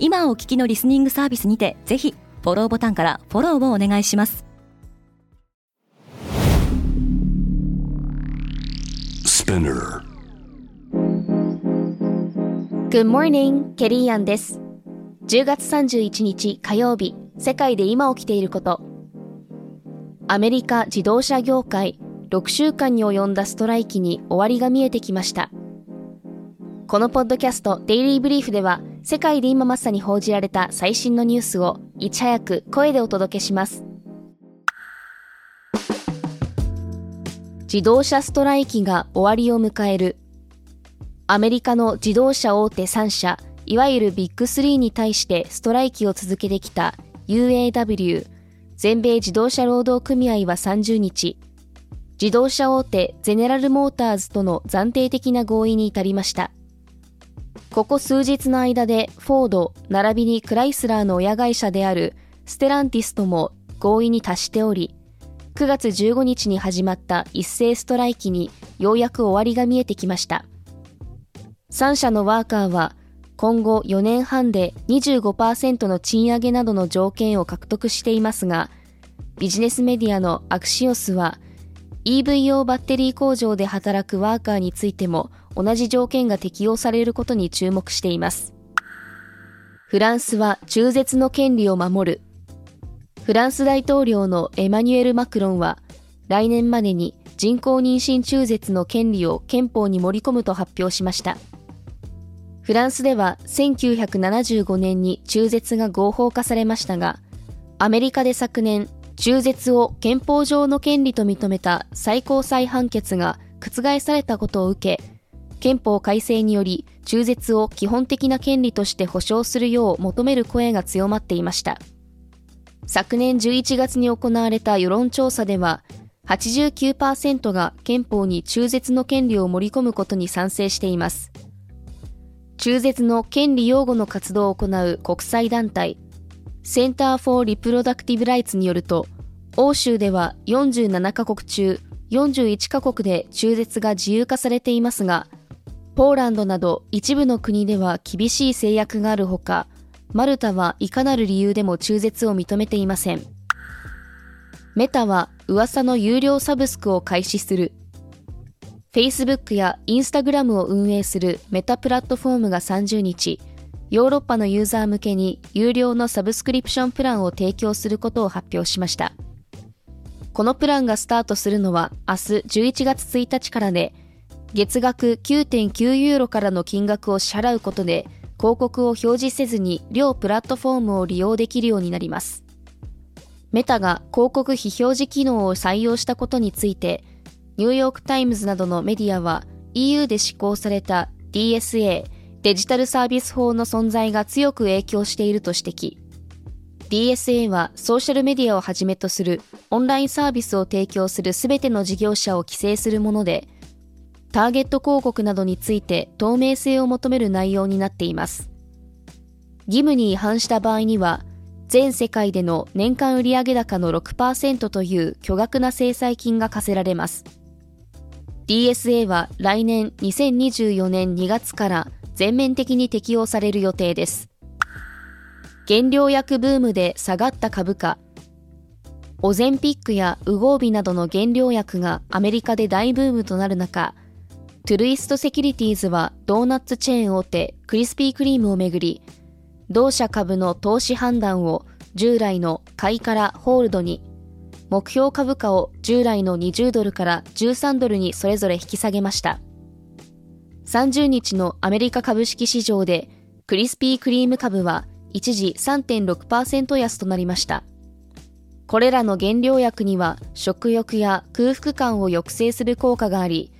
今お聞きのリスニングサービスにてぜひフォローボタンからフォローをお願いします Spinner. Good morning, ケリーアンです。10月31日火曜日、世界で今起きていること。アメリカ自動車業界、6週間に及んだストライキに終わりが見えてきました。このポッドキャスト、デイリーブリーフでは、世界で今まさに報じられた最新のニュースを、いち早く声でお届けします。自動車ストライキが終わりを迎える。アメリカの自動車大手3社、いわゆるビッグ3に対してストライキを続けてきた UAW、全米自動車労働組合は30日、自動車大手ゼネラルモーターズとの暫定的な合意に至りました。ここ数日の間でフォード、並びにクライスラーの親会社であるステランティスとも合意に達しており、9月15日に始まった一斉ストライキにようやく終わりが見えてきました。3社のワーカーは今後4年半で25%の賃上げなどの条件を獲得していますが、ビジネスメディアのアクシオスは EV 用バッテリー工場で働くワーカーについても同じ条件が適用されることに注目しています。フランスは中絶の権利を守る。フランス大統領のエマニュエル・マクロンは来年までに人工妊娠中絶の権利を憲法に盛り込むと発表しました。フランスでは1975年に中絶が合法化されましたが、アメリカで昨年、中絶を憲法上の権利と認めた最高裁判決が覆されたことを受け、憲法改正により中絶を基本的な権利として保障するよう求める声が強まっていました。昨年11月に行われた世論調査では、89%が憲法に中絶の権利を盛り込むことに賛成しています。中絶の権利擁護の活動を行う国際団体、Center for Reproductive Rights によると、欧州では47カ国中41カ国で中絶が自由化されていますが、ポーランドなど一部の国では厳しい制約があるほか、マルタはいかなる理由でも中絶を認めていません。メタは噂の有料サブスクを開始する。Facebook や Instagram を運営するメタプラットフォームが30日、ヨーロッパのユーザー向けに有料のサブスクリプションプランを提供することを発表しました。このプランがスタートするのは明日11月1日からで、月額9.9ユーロからの金額を支払うことで、広告を表示せずに両プラットフォームを利用できるようになります。メタが広告非表示機能を採用したことについて、ニューヨークタイムズなどのメディアは EU で施行された DSA デジタルサービス法の存在が強く影響していると指摘。DSA はソーシャルメディアをはじめとするオンラインサービスを提供するすべての事業者を規制するもので、ターゲット広告などについて透明性を求める内容になっています。義務に違反した場合には、全世界での年間売上高の6%という巨額な制裁金が課せられます。DSA は来年2024年2月から全面的に適用される予定です。原料薬ブームで下がった株価。オゼンピックやウゴービなどの原料薬がアメリカで大ブームとなる中、トゥルイストセキュリティーズはドーナツチェーン大手クリスピークリームをめぐり、同社株の投資判断を従来の買いからホールドに、目標株価を従来の20ドルから13ドルにそれぞれ引き下げました。30日のアメリカ株式市場でクリスピークリーム株は一時3.6%安となりました。これらの原料薬には食欲や空腹感を抑制する効果があり、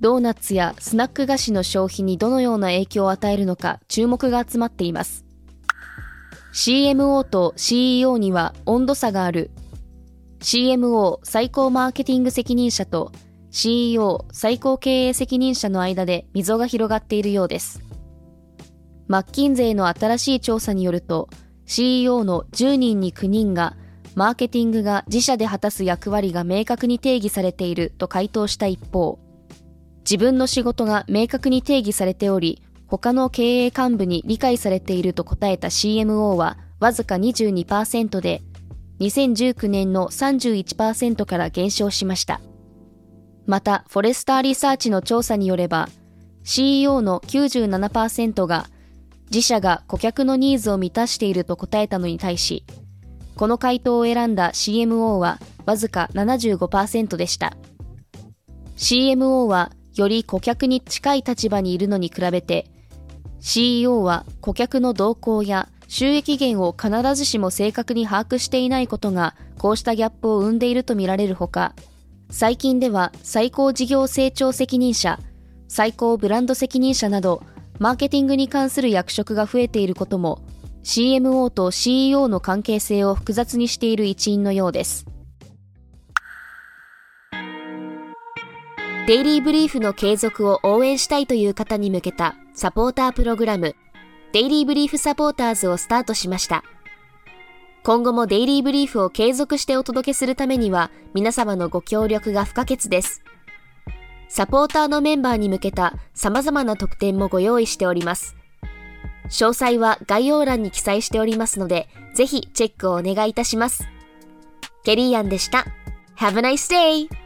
ドーナツやスナック菓子の消費にどのような影響を与えるのか注目が集まっています。CMO と CEO には温度差がある。CMO 最高マーケティング責任者と CEO 最高経営責任者の間で溝が広がっているようです。マッキンゼーの新しい調査によると CEO の10人に9人がマーケティングが自社で果たす役割が明確に定義されていると回答した一方、自分の仕事が明確に定義されており、他の経営幹部に理解されていると答えた CMO はわずか22%で、2019年の31%から減少しました。また、フォレスターリサーチの調査によれば、CEO の97%が自社が顧客のニーズを満たしていると答えたのに対し、この回答を選んだ CMO はわずか75%でした。CMO はより顧客に近い立場にいるのに比べて、CEO は顧客の動向や収益源を必ずしも正確に把握していないことが、こうしたギャップを生んでいるとみられるほか、最近では最高事業成長責任者、最高ブランド責任者など、マーケティングに関する役職が増えていることも、CMO と CEO の関係性を複雑にしている一因のようです。デイリーブリーフの継続を応援したいという方に向けたサポータープログラム、デイリーブリーフサポーターズをスタートしました。今後もデイリーブリーフを継続してお届けするためには皆様のご協力が不可欠です。サポーターのメンバーに向けた様々な特典もご用意しております。詳細は概要欄に記載しておりますので、ぜひチェックをお願いいたします。ケリーアンでした。Have a nice day!